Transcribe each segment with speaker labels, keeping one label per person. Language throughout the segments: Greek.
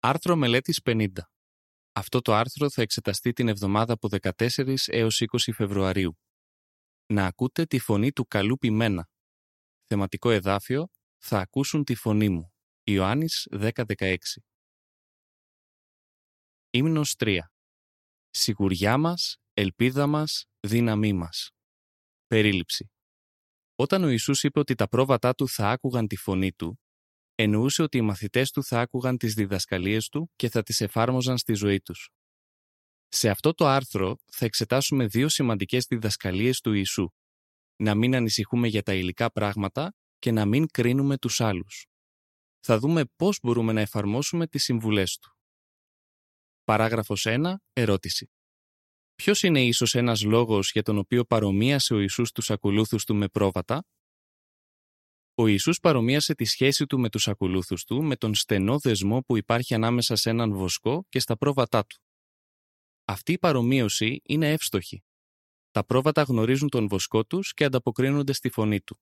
Speaker 1: Άρθρο μελέτης 50. Αυτό το άρθρο θα εξεταστεί την εβδομάδα από 14 έως 20 Φεβρουαρίου. Να ακούτε τη φωνή του καλού ποιμένα. Θεματικό εδάφιο «Θα ακούσουν τη φωνή μου». Ιωάννης 10-16. Ύμνος 3. Σιγουριά μας, ελπίδα μας, δύναμή μας. Περίληψη. Όταν ο Ιησούς είπε ότι τα πρόβατά του θα άκουγαν τη φωνή του, εννοούσε ότι οι μαθητές του θα άκουγαν τις διδασκαλίες του και θα τις εφάρμοζαν στη ζωή τους. Σε αυτό το άρθρο θα εξετάσουμε δύο σημαντικές διδασκαλίες του Ιησού. Να μην ανησυχούμε για τα υλικά πράγματα και να μην κρίνουμε τους άλλους. Θα δούμε πώς μπορούμε να εφαρμόσουμε τις συμβουλές του. Παράγραφος 1. Ερώτηση. Ποιος είναι ίσως ένας λόγος για τον οποίο παρομοίασε ο Ιησούς τους ακολούθους του με πρόβατα; Ο Ιησούς παρομοίασε τη σχέση του με τους ακολούθους του με τον στενό δεσμό που υπάρχει ανάμεσα σε έναν βοσκό και στα πρόβατά του. Αυτή η παρομοίωση είναι εύστοχη. Τα πρόβατα γνωρίζουν τον βοσκό τους και ανταποκρίνονται στη φωνή του.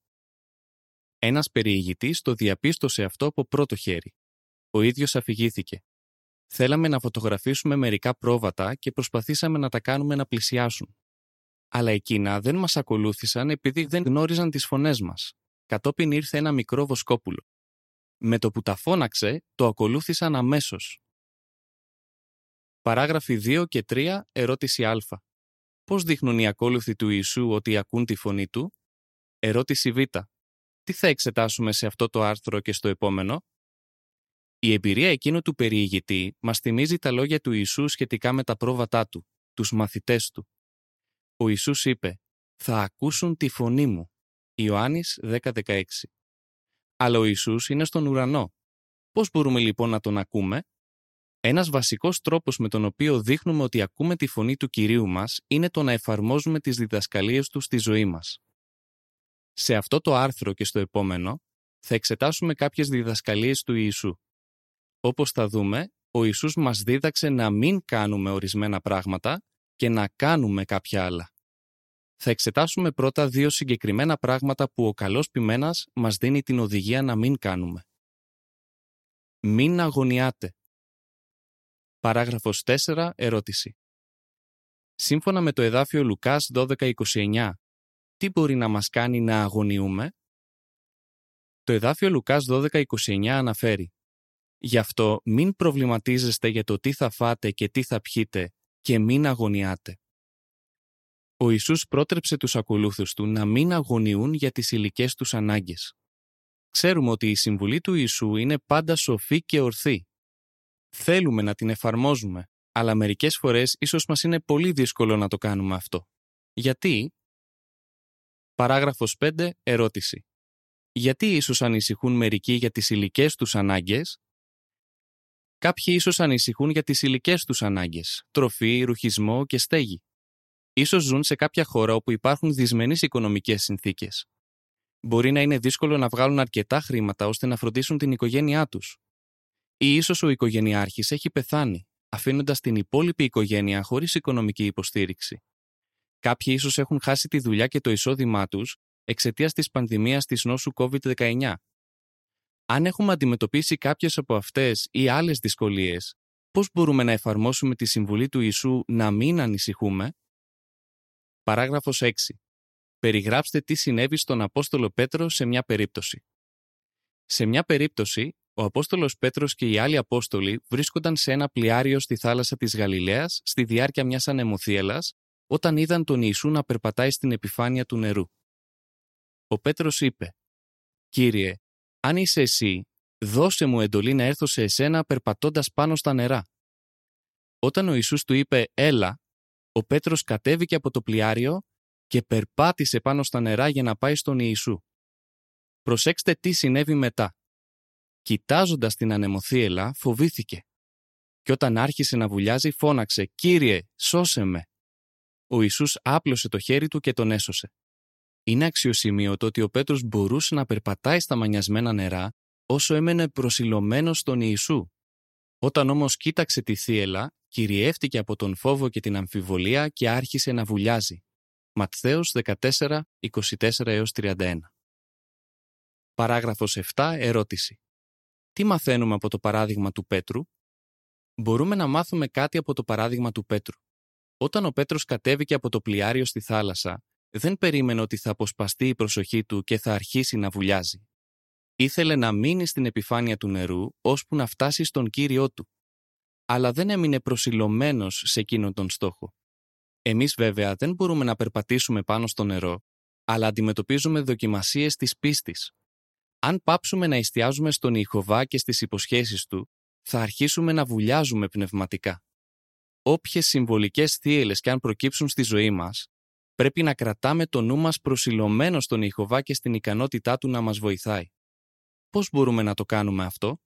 Speaker 1: Ένας περιηγητής το διαπίστωσε αυτό από πρώτο χέρι. Ο ίδιος αφηγήθηκε. Θέλαμε να φωτογραφίσουμε μερικά πρόβατα και προσπαθήσαμε να τα κάνουμε να πλησιάσουν. Αλλά εκείνα δεν μας ακολούθησαν επειδή δεν γνώριζαν τις φωνές μας. Κατόπιν ήρθε ένα μικρό βοσκόπουλο. Με το που τα φώναξε, το ακολούθησαν αμέσως. Παράγραφοι 2 και 3, ερώτηση α. Πώς δείχνουν οι ακόλουθοι του Ιησού ότι ακούν τη φωνή του; Ερώτηση β. Τι θα εξετάσουμε σε αυτό το άρθρο και στο επόμενο; Η εμπειρία εκείνου του περιηγητή μας θυμίζει τα λόγια του Ιησού σχετικά με τα πρόβατά του, τους μαθητές του. Ο Ιησούς είπε «Θα ακούσουν τη φωνή μου». Ιωάννης 10.16 Αλλά ο Ιησούς είναι στον ουρανό. Πώς μπορούμε λοιπόν να τον ακούμε; Ένας βασικός τρόπος με τον οποίο δείχνουμε ότι ακούμε τη φωνή του Κυρίου μας είναι το να εφαρμόζουμε τις διδασκαλίες του στη ζωή μας. Σε αυτό το άρθρο και στο επόμενο θα εξετάσουμε κάποιες διδασκαλίες του Ιησού. Όπως θα δούμε, ο Ιησούς μας δίδαξε να μην κάνουμε ορισμένα πράγματα και να κάνουμε κάποια άλλα. Θα εξετάσουμε πρώτα δύο συγκεκριμένα πράγματα που ο καλός ποιμένας μας δίνει την οδηγία να μην κάνουμε. Μην αγωνιάτε. Παράγραφος 4. Ερώτηση. Σύμφωνα με το εδάφιο Λουκάς 12.29, τι μπορεί να μας κάνει να αγωνιούμε; Το εδάφιο Λουκάς 12.29 αναφέρει Γι' αυτό μην προβληματίζεστε για το τι θα φάτε και τι θα πιείτε και μην αγωνιάτε. Ο Ιησούς πρότρεψε τους ακολούθους του να μην αγωνιούν για τις υλικές τους ανάγκες. Ξέρουμε ότι η συμβουλή του Ιησού είναι πάντα σοφή και ορθή. Θέλουμε να την εφαρμόζουμε, αλλά μερικές φορές ίσως μας είναι πολύ δύσκολο να το κάνουμε αυτό. Γιατί; Παράγραφος 5. Ερώτηση. Γιατί ίσως ανησυχούν μερικοί για τις υλικές τους ανάγκες; Κάποιοι ίσως ανησυχούν για τις υλικές τους ανάγκες, τροφή, ρουχισμό και στέγη. Ίσως ζουν σε κάποια χώρα όπου υπάρχουν δυσμενείς οικονομικές συνθήκες. Μπορεί να είναι δύσκολο να βγάλουν αρκετά χρήματα ώστε να φροντίσουν την οικογένειά τους. Ή ίσως ο οικογενειάρχης έχει πεθάνει, αφήνοντας την υπόλοιπη οικογένεια χωρίς οικονομική υποστήριξη. Κάποιοι ίσως έχουν χάσει τη δουλειά και το εισόδημά τους εξαιτίας της πανδημίας της νόσου COVID-19 αν έχουμε αντιμετωπίσει κάποιες από αυτές ή άλλες δυσκολίες, πώς μπορούμε να εφαρμόσουμε τη συμβουλή του Ιησού να μην ανησυχούμε; Παράγραφος 6. Περιγράψτε τι συνέβη στον Απόστολο Πέτρο σε μια περίπτωση. Σε μια περίπτωση, ο Απόστολος Πέτρος και οι άλλοι Απόστολοι βρίσκονταν σε ένα πλοιάριο στη θάλασσα της Γαλιλαίας στη διάρκεια μιας ανεμοθύελας, όταν είδαν τον Ιησού να περπατάει στην επιφάνεια του νερού. Ο Πέτρος είπε «Κύριε, αν είσαι εσύ, δώσε μου εντολή να έρθω σε εσένα περπατώντας πάνω στα νερά. Όταν ο Ιησούς του είπε «Έλα», ο Πέτρος κατέβηκε από το πλοιάριο και περπάτησε πάνω στα νερά για να πάει στον Ιησού. Προσέξτε τι συνέβη μετά. Κοιτάζοντας την ανεμοθύελα, φοβήθηκε. Και όταν άρχισε να βουλιάζει, φώναξε «Κύριε, σώσε με». Ο Ιησούς άπλωσε το χέρι του και τον έσωσε. Είναι αξιοσημείωτο ότι ο Πέτρος μπορούσε να περπατάει στα μανιασμένα νερά όσο έμενε προσιλωμένος στον Ιησού. Όταν όμως κοίταξε τη θύελα, κυριεύτηκε από τον φόβο και την αμφιβολία και άρχισε να βουλιάζει. Ματθαίος 14, 24-31 Παράγραφος 7. Ερώτηση. Τι μαθαίνουμε από το παράδειγμα του Πέτρου; Μπορούμε να μάθουμε κάτι από το παράδειγμα του Πέτρου. Όταν ο Πέτρος κατέβηκε από το πλοιάριο στη θάλασσα, δεν περίμενε ότι θα αποσπαστεί η προσοχή του και θα αρχίσει να βουλιάζει. Ήθελε να μείνει στην επιφάνεια του νερού ώσπου να φτάσει στον Κύριό του. Αλλά δεν έμεινε προσιλωμένος σε εκείνον τον στόχο. Εμείς βέβαια δεν μπορούμε να περπατήσουμε πάνω στο νερό, αλλά αντιμετωπίζουμε δοκιμασίες της πίστης. Αν πάψουμε να εστιάζουμε στον Ιχωβά και στις υποσχέσεις του, θα αρχίσουμε να βουλιάζουμε πνευματικά. Όποιες συμβολικές θύελες και αν προκύψουν στη ζωή μας, πρέπει να κρατάμε το νου μας προσιλωμένο στον Ιχωβά και στην ικανότητά του να μας βοηθάει. Πώς μπορούμε να το κάνουμε αυτό;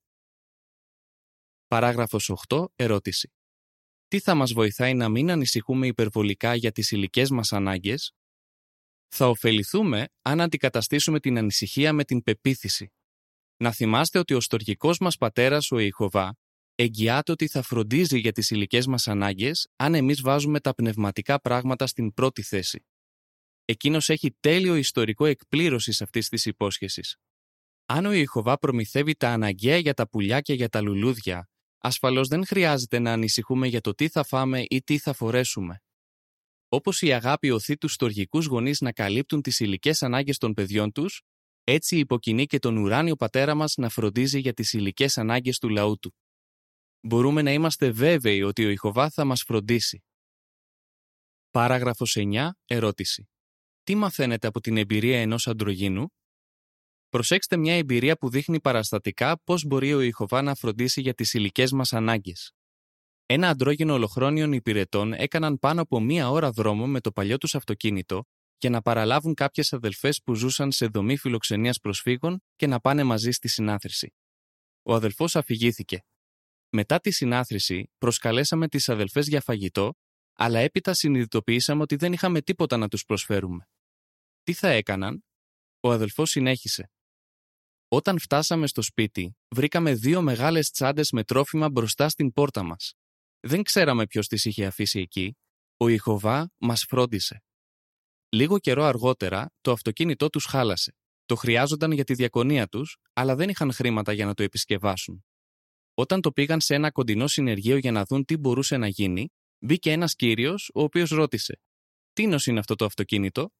Speaker 1: Παράγραφος 8. Ερώτηση. Τι θα μας βοηθάει να μην ανησυχούμε υπερβολικά για τις υλικές μας ανάγκες; Θα ωφεληθούμε αν αντικαταστήσουμε την ανησυχία με την πεποίθηση. Να θυμάστε ότι ο στοργικός μας πατέρας ο Ιχωβά εγγυάται ότι θα φροντίζει για τις υλικές μας ανάγκες αν εμείς βάζουμε τα πνευματικά πράγματα στην πρώτη θέση. Εκείνος έχει τέλειο ιστορικό εκπλήρωσης αυτής της υπόσχεσης. Αν ο Ιχωβά προμηθεύει τα αναγκαία για τα πουλιά και για τα λουλούδια, ασφαλώς δεν χρειάζεται να ανησυχούμε για το τι θα φάμε ή τι θα φορέσουμε. Όπως η αγάπη οθεί τους στοργικούς γονείς να καλύπτουν τις υλικές ανάγκες των παιδιών τους, έτσι υποκινεί και τον ουράνιο πατέρα μας να φροντίζει για τις υλικές ανάγκες του λαού του. Μπορούμε να είμαστε βέβαιοι ότι ο Ιχωβά θα μας φροντίσει. Παράγραφος 9. Ερώτηση. Τι μαθαίνετε από την εμπειρία ενός αντρογίνου; Προσέξτε μια εμπειρία που δείχνει παραστατικά πώς μπορεί ο Ιχωβά να φροντίσει για τις υλικές μας ανάγκες. Ένα αντρόγινο ολοχρόνιων υπηρετών έκαναν πάνω από μία ώρα δρόμο με το παλιό τους αυτοκίνητο για να παραλάβουν κάποιες αδελφές που ζούσαν σε δομή φιλοξενίας προσφύγων και να πάνε μαζί στη συνάθρηση. Ο αδελφός αφηγήθηκε. Μετά τη συνάθρηση, προσκαλέσαμε τις αδελφές για φαγητό, αλλά έπειτα συνειδητοποιήσαμε ότι δεν είχαμε τίποτα να τους προσφέρουμε. Τι θα έκαναν; Ο αδελφός συνέχισε. Όταν φτάσαμε στο σπίτι, βρήκαμε δύο μεγάλες τσάντες με τρόφιμα μπροστά στην πόρτα μας. Δεν ξέραμε ποιος τις είχε αφήσει εκεί. Ο Ιχωβά μας φρόντισε. Λίγο καιρό αργότερα, το αυτοκίνητό τους χάλασε. Το χρειάζονταν για τη διακονία τους, αλλά δεν είχαν χρήματα για να το επισκευάσουν. Όταν το πήγαν σε ένα κοντινό συνεργείο για να δουν τι μπορούσε να γίνει, μπήκε ένας κύριος, ο οποίος ρώτησε: Τι είναι αυτό το αυτοκίνητο;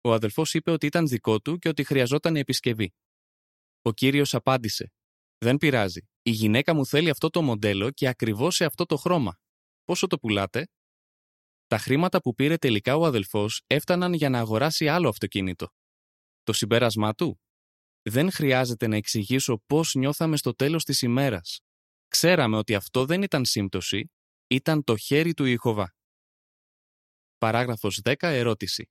Speaker 1: Ο αδελφός είπε ότι ήταν δικό του και ότι χρειαζόταν επισκευή. Ο κύριος απάντησε: Δεν πειράζει. Η γυναίκα μου θέλει αυτό το μοντέλο και ακριβώς σε αυτό το χρώμα. Πόσο το πουλάτε, τα χρήματα που πήρε τελικά ο αδελφός έφταναν για να αγοράσει άλλο αυτοκίνητο. Το συμπέρασμά του; Δεν χρειάζεται να εξηγήσω πώς νιώθαμε στο τέλος της ημέρας. Ξέραμε ότι αυτό δεν ήταν σύμπτωση, ήταν το χέρι του Ιχωβά. Παράγραφος 10. Ερώτηση.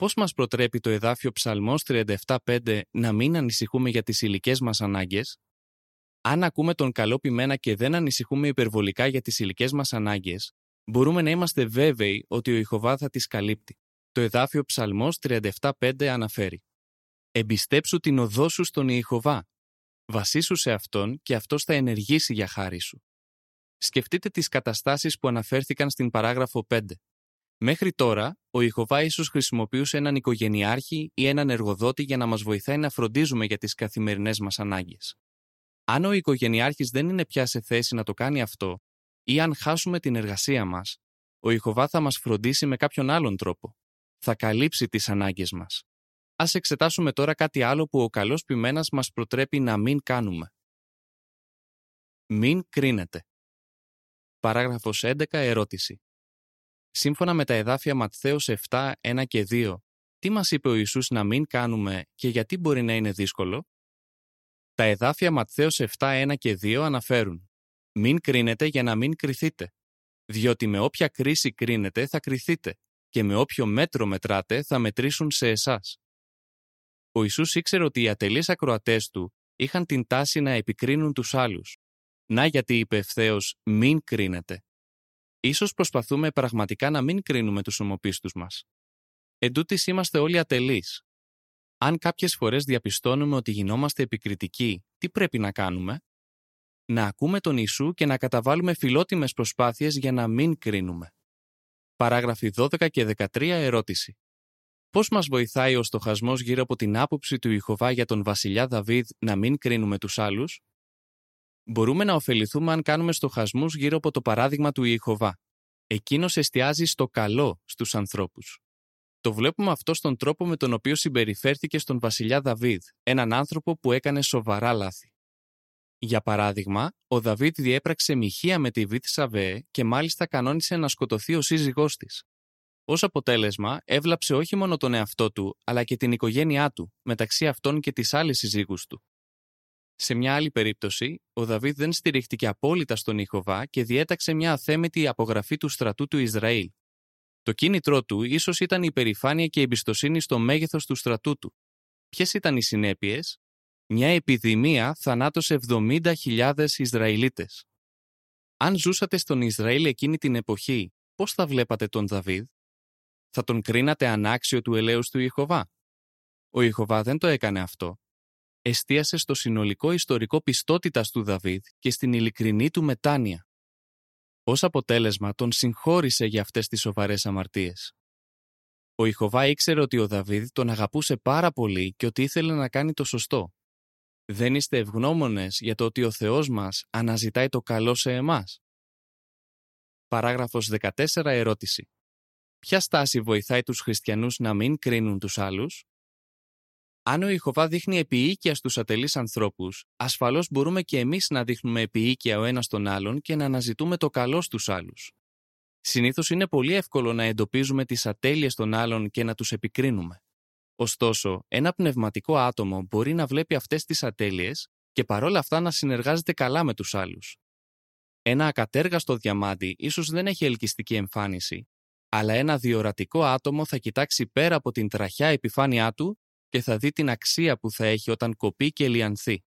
Speaker 1: Πώς μας προτρέπει το εδάφιο Ψαλμός 37.5 να μην ανησυχούμε για τις υλικές μας ανάγκες, αν ακούμε τον καλό πειμένα και δεν ανησυχούμε υπερβολικά για τις υλικές μας ανάγκες, μπορούμε να είμαστε βέβαιοι ότι ο Ιχωβά θα τις καλύπτει. Το εδάφιο Ψαλμός 37.5 αναφέρει «Εμπιστέψου την οδό σου στον Ιχωβά. Βασίσου σε Αυτόν και Αυτός θα ενεργήσει για χάρη σου». Σκεφτείτε τις καταστάσεις που αναφέρθηκαν στην παράγραφο 5. Μέχρι τώρα, ο Ιχωβά ίσως χρησιμοποιούσε έναν οικογενειάρχη ή έναν εργοδότη για να μας βοηθάει να φροντίζουμε για τις καθημερινές μας ανάγκες. Αν ο οικογενειάρχης δεν είναι πια σε θέση να το κάνει αυτό, ή αν χάσουμε την εργασία μας, ο Ιχωβά θα μας φροντίσει με κάποιον άλλον τρόπο. Θα καλύψει τις ανάγκες μας. Ας εξετάσουμε τώρα κάτι άλλο που ο καλός ποιμένας μας προτρέπει να μην κάνουμε. Μην κρίνετε. Παράγραφος 11. Ερώτηση. Σύμφωνα με τα εδάφια Ματθαίος 7, 1 και 2, τι μας είπε ο Ιησούς να μην κάνουμε και γιατί μπορεί να είναι δύσκολο; Τα εδάφια Ματθαίος 7, 1 και 2 αναφέρουν μην κρίνετε για να μην κριθείτε. Διότι με όποια κρίση κρίνετε θα κριθείτε και με όποιο μέτρο μετράτε θα μετρήσουν σε εσάς. Ο Ιησούς ήξερε ότι οι ατελείς ακροατές του είχαν την τάση να επικρίνουν τους άλλους. Να γιατί είπε ευθέως μην κρίνετε. Ίσως προσπαθούμε πραγματικά να μην κρίνουμε τους ομοπίστους μας. Εν τούτης είμαστε όλοι ατελείς. Αν κάποιες φορές διαπιστώνουμε ότι γινόμαστε επικριτικοί, τι πρέπει να κάνουμε; να ακούμε τον Ιησού και να καταβάλουμε φιλότιμες προσπάθειες για να μην κρίνουμε. Παράγραφοι 12 και 13 ερώτηση. Πώς μας βοηθάει ο στοχασμός γύρω από την άποψη του Ιχωβά για τον βασιλιά Δαβίδ να μην κρίνουμε τους άλλους; Μπορούμε να ωφεληθούμε αν κάνουμε στοχασμούς γύρω από το παράδειγμα του Ιεχωβά. Εκείνος εστιάζει στο καλό στους ανθρώπους. Το βλέπουμε αυτό στον τρόπο με τον οποίο συμπεριφέρθηκε στον βασιλιά Δαβίδ, έναν άνθρωπο που έκανε σοβαρά λάθη. Για παράδειγμα, ο Δαβίδ διέπραξε μοιχεία με τη Βίθ Σαβέ και μάλιστα κανόνισε να σκοτωθεί ο σύζυγός της. Ω αποτέλεσμα, έβλαψε όχι μόνο τον εαυτό του, αλλά και την οικογένειά του, μεταξύ αυτών και τη άλλη σύζυγους του. Σε μια άλλη περίπτωση, ο Δαβίδ δεν στηρίχτηκε απόλυτα στον Ιχοβά και διέταξε μια αθέμητη απογραφή του στρατού του Ισραήλ. Το κίνητρό του ίσως ήταν η υπερηφάνεια και η εμπιστοσύνη στο μέγεθος του στρατού του. Ποιες ήταν οι συνέπειες, μια επιδημία θανάτωσε 70.000 Ισραηλίτες. Αν ζούσατε στον Ισραήλ εκείνη την εποχή, πώς θα βλέπατε τον Δαβίδ; Θα τον κρίνατε ανάξιο του ελέους του Ιχωβά; Ο Ιχωβά δεν το έκανε αυτό. Εστίασε στο συνολικό ιστορικό πιστότητας του Δαβίδ και στην ειλικρινή του μετάνοια. Ως αποτέλεσμα τον συγχώρησε για αυτές τις σοβαρές αμαρτίες. Ο Ιχωβά ήξερε ότι ο Δαβίδ τον αγαπούσε πάρα πολύ και ότι ήθελε να κάνει το σωστό. Δεν είστε ευγνώμονες για το ότι ο Θεός μας αναζητάει το καλό σε εμάς. Παράγραφος 14 ερώτηση. Ποια στάση βοηθάει τους χριστιανούς να μην κρίνουν τους άλλους; Αν ο Ιχωβά δείχνει επίοικια στους ατελείς ανθρώπους, ασφαλώς μπορούμε και εμείς να δείχνουμε επίοικια ο ένας τον άλλον και να αναζητούμε το καλό στους άλλους. Συνήθως είναι πολύ εύκολο να εντοπίζουμε τις ατέλειες των άλλων και να τους επικρίνουμε. Ωστόσο, ένα πνευματικό άτομο μπορεί να βλέπει αυτές τις ατέλειες και παρόλα αυτά να συνεργάζεται καλά με τους άλλους. Ένα ακατέργαστο διαμάντι ίσως δεν έχει ελκυστική εμφάνιση, αλλά ένα διορατικό άτομο θα κοιτάξει πέρα από την τραχιά επιφάνειά του και θα δει την αξία που θα έχει όταν κοπεί και λιανθεί.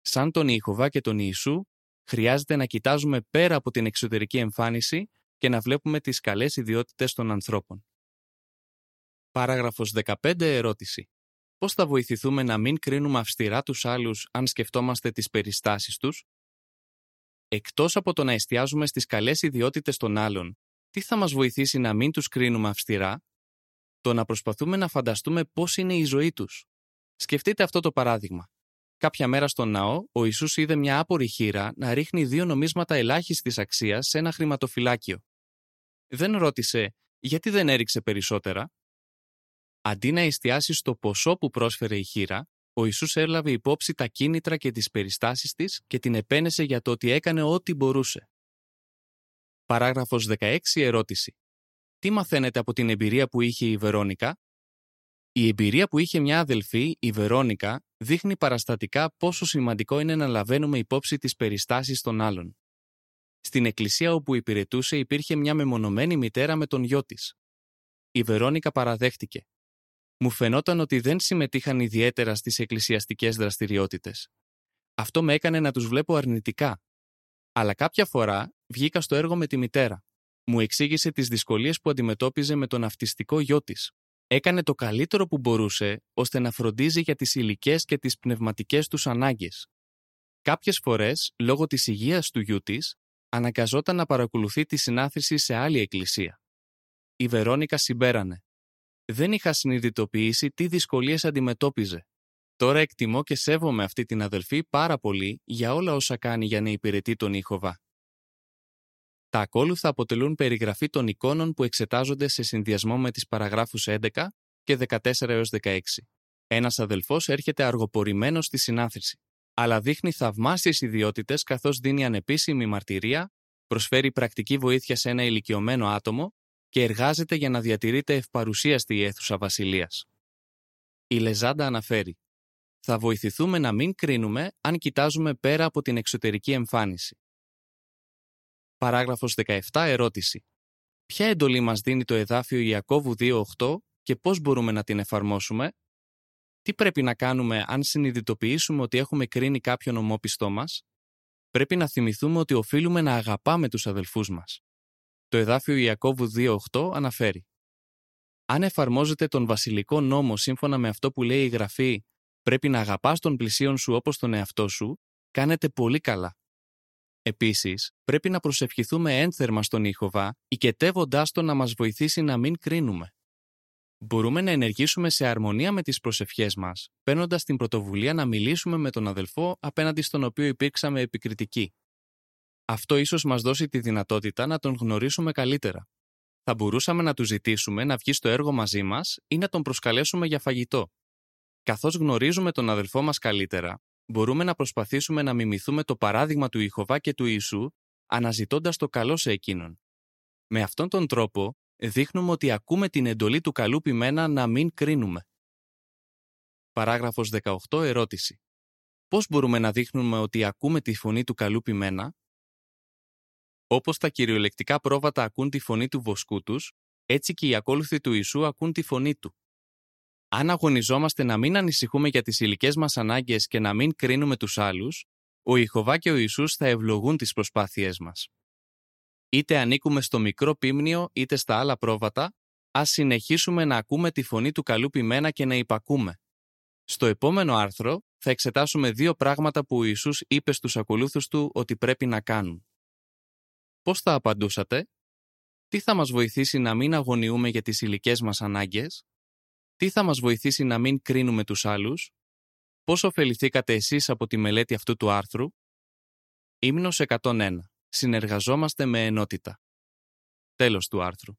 Speaker 1: Σαν τον Ιεχωβά και τον Ιησού, χρειάζεται να κοιτάζουμε πέρα από την εξωτερική εμφάνιση και να βλέπουμε τις καλές ιδιότητες των ανθρώπων. Παράγραφος 15 ερώτηση. Πώς θα βοηθηθούμε να μην κρίνουμε αυστηρά τους άλλους αν σκεφτόμαστε τις περιστάσεις τους; Εκτός από το να εστιάζουμε στις καλές ιδιότητες των άλλων, τι θα μας βοηθήσει να μην τους κρίνουμε αυστηρά; Το να προσπαθούμε να φανταστούμε πώς είναι η ζωή τους. Σκεφτείτε αυτό το παράδειγμα. Κάποια μέρα στον ναό, ο Ιησούς είδε μια άπορη χείρα να ρίχνει δύο νομίσματα ελάχιστης αξίας σε ένα χρηματοφυλάκιο. Δεν ρώτησε γιατί δεν έριξε περισσότερα; Αντί να εστιάσει στο ποσό που πρόσφερε η χείρα, ο Ιησούς έλαβε υπόψη τα κίνητρα και τις περιστάσεις της και την επένεσε για το ότι έκανε ό,τι μπορούσε. Παράγραφος 16 ερώτηση. Τι μαθαίνετε από την εμπειρία που είχε η Βερόνικα; Η εμπειρία που είχε μια αδελφή, η Βερόνικα, δείχνει παραστατικά πόσο σημαντικό είναι να λαβαίνουμε υπόψη τις περιστάσεις των άλλων. Στην εκκλησία όπου υπηρετούσε υπήρχε μια μεμονωμένη μητέρα με τον γιο της. Η Βερόνικα παραδέχτηκε μου φαινόταν ότι δεν συμμετείχαν ιδιαίτερα στις εκκλησιαστικές δραστηριότητες. Αυτό με έκανε να τους βλέπω αρνητικά. Αλλά κάποια φορά βγήκα στο έργο με τη μητέρα. Μου εξήγησε τις δυσκολίες που αντιμετώπιζε με τον αυτιστικό γιο της. Έκανε το καλύτερο που μπορούσε ώστε να φροντίζει για τις υλικές και τις πνευματικές τους ανάγκες. Κάποιες φορές, λόγω της υγείας του γιού της, αναγκαζόταν να παρακολουθεί τη συνάθρηση σε άλλη εκκλησία. Η Βερόνικα συμπέρανε δεν είχα συνειδητοποιήσει τι δυσκολίες αντιμετώπιζε. Τώρα εκτιμώ και σέβομαι αυτή την αδελφή πάρα πολύ για όλα όσα κάνει για να υπηρετεί τον Ήχοβα. Τα ακόλουθα αποτελούν περιγραφή των εικόνων που εξετάζονται σε συνδυασμό με τις παραγράφους 11 και 14 έως 16. Ένας αδελφός έρχεται αργοπορημένος στη συνάθρηση, αλλά δείχνει θαυμάσιες ιδιότητες καθώς δίνει ανεπίσημη μαρτυρία, προσφέρει πρακτική βοήθεια σε ένα ηλικιωμένο άτομο και εργάζεται για να διατηρείται ευπαρουσίαστη η αίθουσα βασιλείας. Η Λεζάντα αναφέρει «Θα βοηθηθούμε να μην κρίνουμε αν κοιτάζουμε πέρα από την εξωτερική εμφάνιση». Παράγραφος 17 ερώτηση. Ποια εντολή μας δίνει το εδάφιο Ιακώβου 2.8 και πώς μπορούμε να την εφαρμόσουμε; Τι πρέπει να κάνουμε αν συνειδητοποιήσουμε ότι έχουμε κρίνει κάποιον ομόπιστό μας; Πρέπει να θυμηθούμε ότι οφείλουμε να αγαπάμε τους αδελφούς μας. Το εδάφιο Ιακώβου 2.8 αναφέρει «Αν εφαρμόζετε τον βασιλικό νόμο σύμφωνα με αυτό που λέει η Γραφή «Πρέπει να αγαπάς τον πλησίον σου όπως τον εαυτό σου», κάνετε πολύ καλά. Επίσης, πρέπει να προσευχηθούμε ένθερμα στον Ήχοβα, οικετεύοντάς τον να μας βοηθήσει να μην κρίνουμε. Μπορούμε να ενεργήσουμε σε αρμονία με τις προσευχές μας, παίρνοντας την πρωτοβουλία να μιλήσουμε με τον αδελφό απέναντι στον οποίο υπήρξαμε επικριτικοί. Αυτό ίσως μας δώσει τη δυνατότητα να τον γνωρίσουμε καλύτερα. Θα μπορούσαμε να του ζητήσουμε να βγει στο έργο μαζί μας ή να τον προσκαλέσουμε για φαγητό. Καθώς γνωρίζουμε τον αδελφό μας καλύτερα, μπορούμε να προσπαθήσουμε να μιμηθούμε το παράδειγμα του Ιχωβά και του Ιησού, αναζητώντας το καλό σε εκείνον. Με αυτόν τον τρόπο, δείχνουμε ότι ακούμε την εντολή του καλού ποιμένα να μην κρίνουμε. Παράγραφος 18 ερώτηση. Πώς μπορούμε να δείχνουμε ότι ακούμε τη φωνή του καλού ποιμένα; Όπως τα κυριολεκτικά πρόβατα ακούν τη φωνή του βοσκού τους, έτσι και οι ακόλουθοι του Ιησού ακούν τη φωνή του. Αν αγωνιζόμαστε να μην ανησυχούμε για τις υλικές μας ανάγκες και να μην κρίνουμε τους άλλους, ο Ιχωβά και ο Ιησούς θα ευλογούν τις προσπάθειές μας. Είτε ανήκουμε στο μικρό πίμνιο είτε στα άλλα πρόβατα, ας συνεχίσουμε να ακούμε τη φωνή του καλού ποιμένα και να υπακούμε. Στο επόμενο άρθρο θα εξετάσουμε δύο πράγματα που ο Ιησούς είπε στους ακολούθους του ότι πρέπει να κάνουν. Πώς θα απαντούσατε; Τι θα μας βοηθήσει να μην αγωνιούμε για τις υλικές μας ανάγκες; Τι θα μας βοηθήσει να μην κρίνουμε τους άλλους; Πώς ωφεληθήκατε εσείς από τη μελέτη αυτού του άρθρου; Ύμνος 101. Συνεργαζόμαστε με ενότητα. Τέλος του άρθρου.